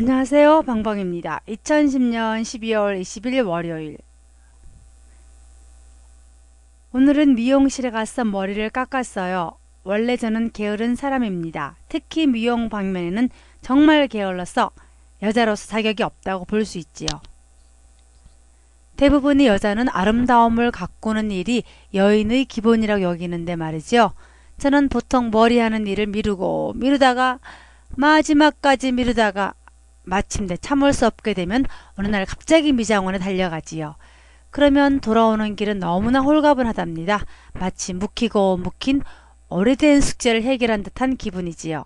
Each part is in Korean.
안녕하세요. 방방입니다. 2010년 12월 20일 월요일. 오늘은 미용실에 가서 머리를 깎았어요. 원래 저는 게으른 사람입니다. 특히 미용 방면에는 정말 게을러서 여자로서 자격이 없다고 볼 수 있지요. 대부분의 여자는 아름다움을 가꾸는 일이 여인의 기본이라고 여기는데 말이죠. 저는 보통 머리 하는 일을 미루고 미루다가 마지막까지 미루다가 마침내 참을 수 없게 되면 어느 날 갑자기 미장원에 달려가지요. 그러면 돌아오는 길은 너무나 홀가분하답니다. 마치 묵히고 묵힌 오래된 숙제를 해결한 듯한 기분이지요.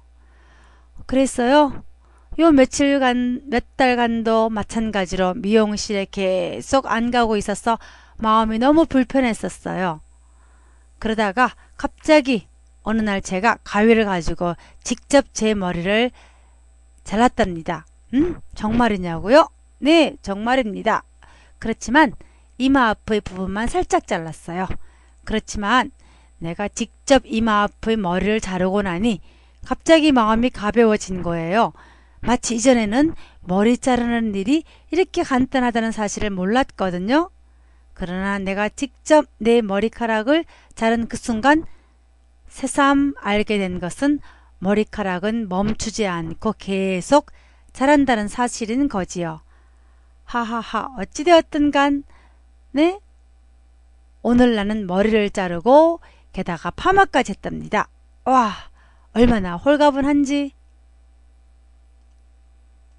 그랬어요. 요 며칠간, 몇 달간도 마찬가지로 미용실에 계속 안 가고 있어서 마음이 너무 불편했었어요. 그러다가 갑자기 어느 날 제가 가위를 가지고 직접 제 머리를 잘랐답니다. 음? 정말이냐고요? 네, 정말입니다. 그렇지만 이마 앞의 부분만 살짝 잘랐어요. 그렇지만 내가 직접 이마 앞의 머리를 자르고 나니 갑자기 마음이 가벼워진 거예요. 마치 이전에는 머리 자르는 일이 이렇게 간단하다는 사실을 몰랐거든요. 그러나 내가 직접 내 머리카락을 자른 그 순간 새삼 알게 된 것은 머리카락은 멈추지 않고 계속 자란다는 사실인 거지요. 하하하 어찌되었든 간 네? 오늘 나는 머리를 자르고 게다가 파마까지 했답니다. 와 얼마나 홀가분한지